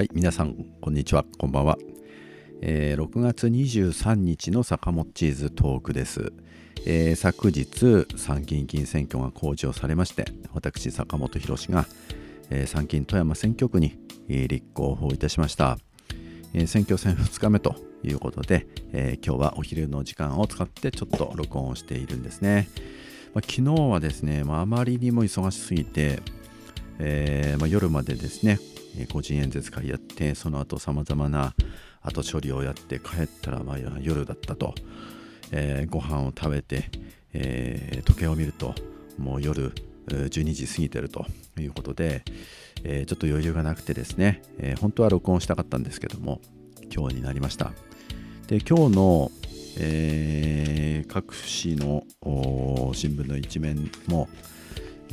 はい、皆さん、こんにちは、こんばんは。えー、6月23日の坂本チーズトークです。えー、昨日、参議院議員選挙が公示をされまして、私、坂本博が、えー、参議院富山選挙区に、えー、立候補いたしました。えー、選挙戦2日目ということで、えー、今日はお昼の時間を使ってちょっと録音をしているんですね。まあ、昨日はですね、まあ、あまりにも忙しすぎて、えーまあ、夜までですね、個人演説会やってその後さまざまな後処理をやって帰ったらまあ夜だったと、えー、ご飯を食べて、えー、時計を見るともう夜12時過ぎてるということで、えー、ちょっと余裕がなくてですね、えー、本当は録音したかったんですけども今日になりました。で今日の、えー、各紙の新聞の一面も、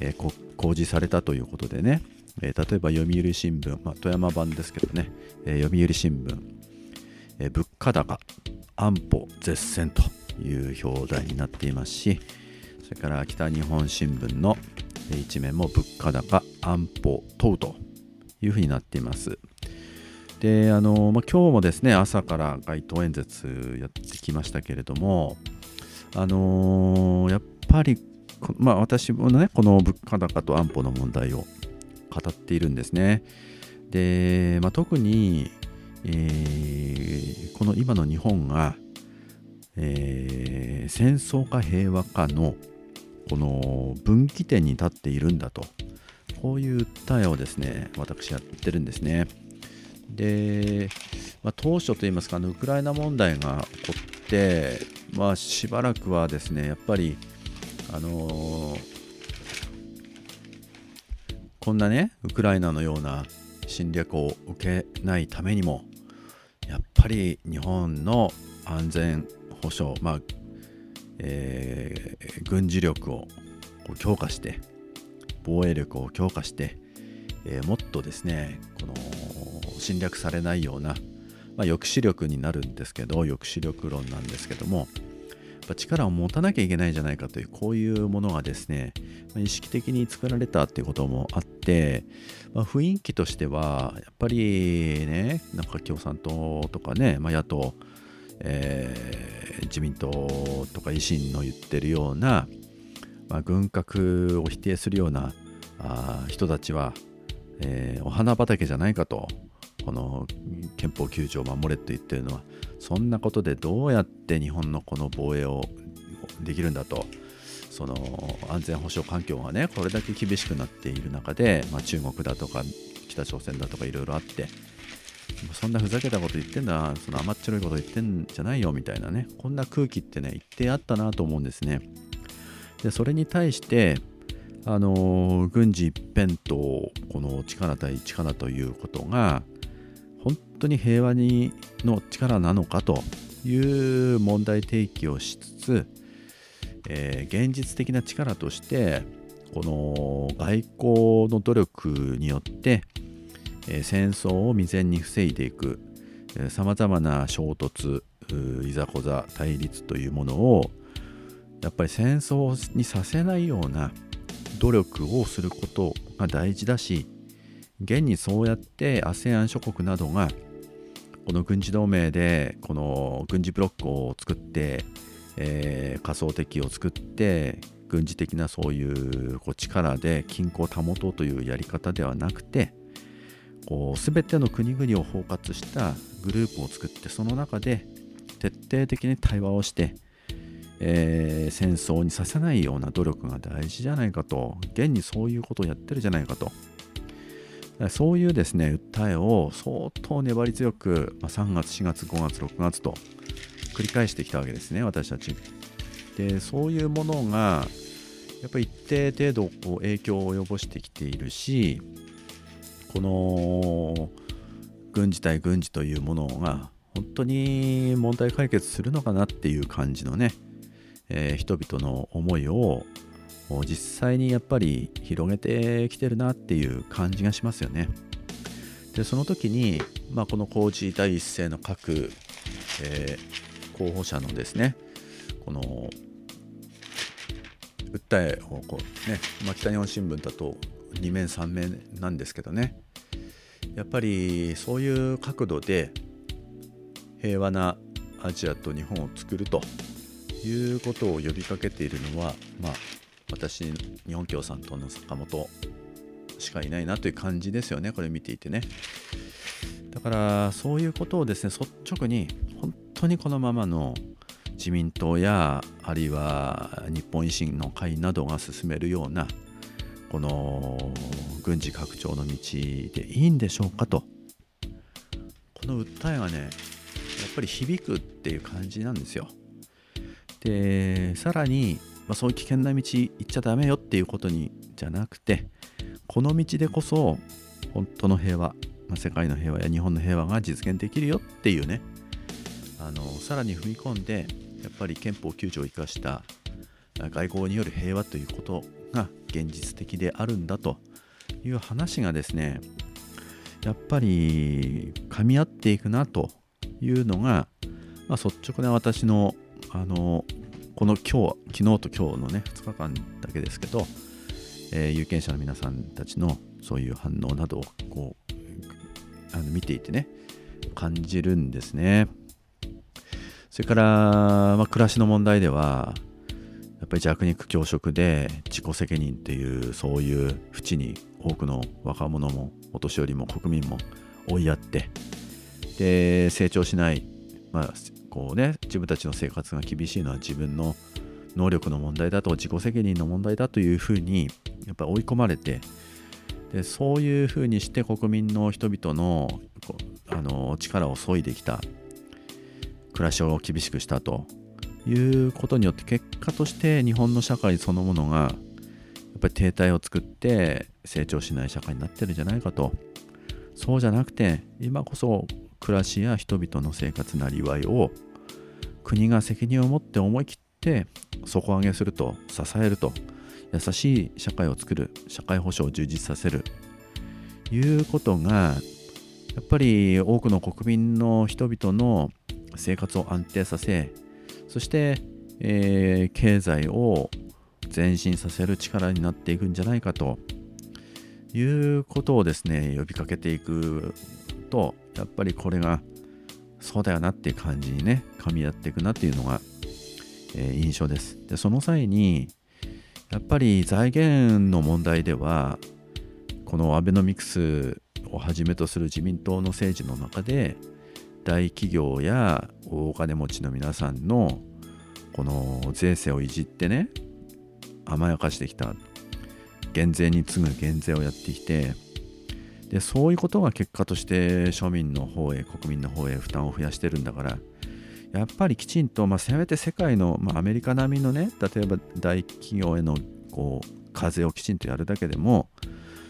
えー、公示されたということでね、えー、例えば読売新聞、まあ、富山版ですけどね、えー、読売新聞、えー、物価高、安保絶戦という表題になっていますし、それから北日本新聞の一面も物価高、安保問うというふうになっています。で、あの、まあ、今日もですね、朝から街頭演説やってきましたけれども、あのー、やっぱり、まあ、私もね、この物価高と安保の問題を語っているんですね。で、まあ、特に、えー、この今の日本が、えー、戦争か平和かのこの分岐点に立っているんだとこういう訴えをですね私やってるんですね。で、まあ、当初といいますかあのウクライナ問題が起こって、まあ、しばらくはですねやっぱりあのーこんなねウクライナのような侵略を受けないためにもやっぱり日本の安全保障、まあえー、軍事力を強化して防衛力を強化して、えー、もっとですねこの侵略されないような、まあ、抑止力になるんですけど抑止力論なんですけどもぱ力を持たなきゃいけないんじゃないかというこういうものがですね意識的に作られたっていうこともあって、まあ、雰囲気としてはやっぱりねなんか共産党とかね、まあ、野党、えー、自民党とか維新の言ってるような、まあ、軍拡を否定するようなあ人たちは、えー、お花畑じゃないかとこの憲法9条を守れと言ってるのはそんなことでどうやって日本のこの防衛をできるんだと。その安全保障環境がねこれだけ厳しくなっている中で、まあ、中国だとか北朝鮮だとかいろいろあってそんなふざけたこと言ってんだその甘っちょろいこと言ってんじゃないよみたいなねこんな空気ってね一定あったなと思うんですね。でそれに対してあの軍事一辺倒この力対力ということが当に平和にの力なのかという問題提起をしつつ、えー、現実的な力としてこの外交の努力によって、えー、戦争を未然に防いでいくさまざまな衝突いざこざ対立というものをやっぱり戦争にさせないような努力をすることが大事だし現にそうやって ASEAN 諸国などがこの軍事同盟でこの軍事ブロックを作って、えー、仮想敵を作って軍事的なそういうこう力で均衡を保とうというやり方ではなくてこう全ての国々を包括したグループを作ってその中で徹底的に対話をして、えー、戦争にさせないような努力が大事じゃないかと現にそういうことをやってるじゃないかと。そういうですね、訴えを相当粘り強く、まあ、3月、4月、5月、6月と繰り返してきたわけですね、私たち。で、そういうものが、やっぱり一定程度こう影響を及ぼしてきているし、この軍事対軍事というものが本当に問題解決するのかなっていう感じのね、えー、人々の思いを実際にやっぱり広げてきてるなっていう感じがしますよね。でその時に、まあ、この工事第一声の各、えー、候補者のですねこの訴えをこうね、まあ、北日本新聞だと2面3面なんですけどね、やっぱりそういう角度で平和なアジアと日本を作るということを呼びかけているのは、まあ、私日本共産党の坂本しかいないなという感じですよね。これ見ていてね。だからそういうことをですね率直に本当にこのままの自民党やあるいは日本維新の会などが進めるようなこの軍事拡張の道でいいんでしょうかと。この訴えがねやっぱり響くっていう感じなんですよ。でさらに、まあ、そういう危険な道行っちゃダメよっていうことにじゃなくてこの道でこそ本当の平和、まあ、世界の平和や日本の平和が実現できるよっていうね。あのさらに踏み込んでやっぱり憲法9条を生かした外交による平和ということが現実的であるんだという話がですねやっぱり噛み合っていくなというのが、まあ、率直な私のあのこの今日昨日と今日のね2日間だけですけど、えー、有権者の皆さんたちのそういう反応などをこうあの見ていてね感じるんですね。それから、まあ、暮らしの問題ではやっぱり弱肉強食で自己責任っていうそういう淵に多くの若者もお年寄りも国民も追いやってで成長しない、まあこうね、自分たちの生活が厳しいのは自分の能力の問題だと自己責任の問題だというふうにやっぱ追い込まれてでそういうふうにして国民の人々のあの力を削いできた暮らしを厳しくしたということによって結果として日本の社会そのものがやっぱり停滞を作って成長しない社会になってるんじゃないかと。そうじゃなくて今こそ暮らしや人々の生活なりわいを国が責任を持って思い切って底上げすると支えると優しい社会を作る社会保障を充実させる。いうことがやっぱり多くの国民の人々の生活を安定させそして、えー、経済を前進させる力になっていくんじゃないかと。いうことをですね呼びかけていくとやっぱりこれがそうだよなっていう感じにね噛み合っていくなっていうのが、えー、印象です。でその際にやっぱり財源の問題ではこのアベノミクスをはじめとする自民党の政治の中で大企業や大金持ちの皆さんのこの税制をいじってね甘やかしてきた。減税に次ぐ減税をやってきてでそういうことが結果として庶民の方へ国民の方へ負担を増やしてるんだからやっぱりきちんと、まあ、せめて世界の、まあ、アメリカ並みのね例えば大企業へのこう課税をきちんとやるだけでも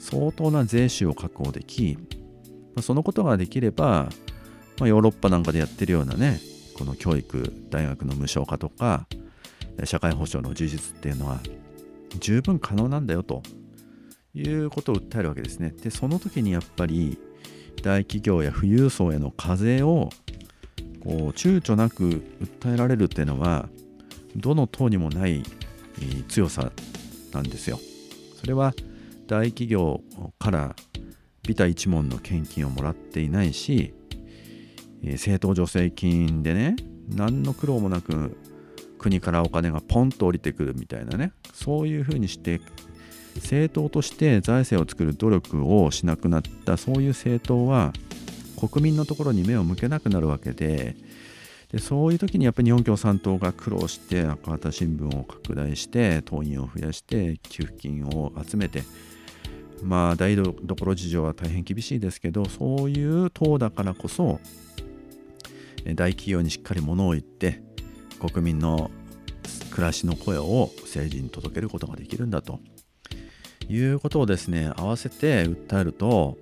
相当な税収を確保でき、まあ、そのことができればまあ、ヨーロッパなんかでやってるようなねこの教育大学の無償化とか社会保障の充実っていうのは十分可能なんだよと。いうことを訴えるわけですね。でその時にやっぱり大企業や富裕層への課税をこう躊躇なく訴えられるっていうのはどの党にもない強さなんですよ。それは大企業からビタ一文の献金をもらっていないし政党助成金でね何の苦労もなく国からお金がポンと降りてくるみたいなねそういうふうにして政党として財政を作る努力をしなくなったそういう政党は国民のところに目を向けなくなるわけででそういう時にやっぱり日本共産党が苦労して赤旗新聞を拡大して党員を増やして給付金を集めてまあ台所事情は大変厳しいですけどそういう党だからこそ大企業にしっかり物を言って国民の暮らしの声を政治に届けることができるんだと。いうことをですね合わせて訴えると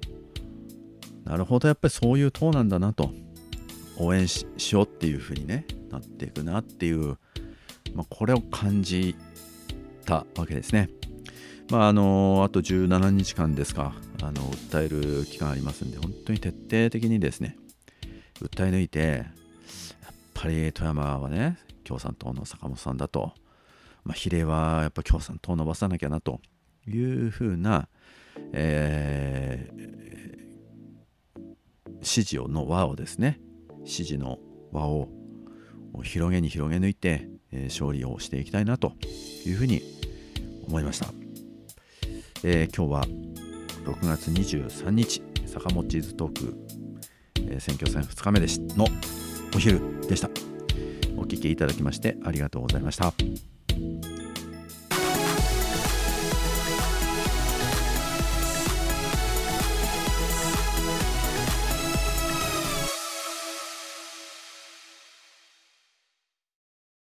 なるほどやっぱりそういう党なんだなと応援しようっていうふうにねなっていくなっていう、まあ、これを感じたわけですね。まああのあと17日間ですかあの訴える期間ありますんで本当に徹底的にですね訴え抜いてやっぱり富山はね共産党の坂本さんだと、まあ、比例はやっぱ共産党を伸ばさなきゃなというふうな、え支持の輪をですね支持の輪を広げに広げ抜いて、えー、勝利をしていきたいなというふうに思いました、えー、今日は6月23日坂本チーズトーク、え、選挙戦2日目でしのお昼でした。お聴きいただきましてありがとうございました。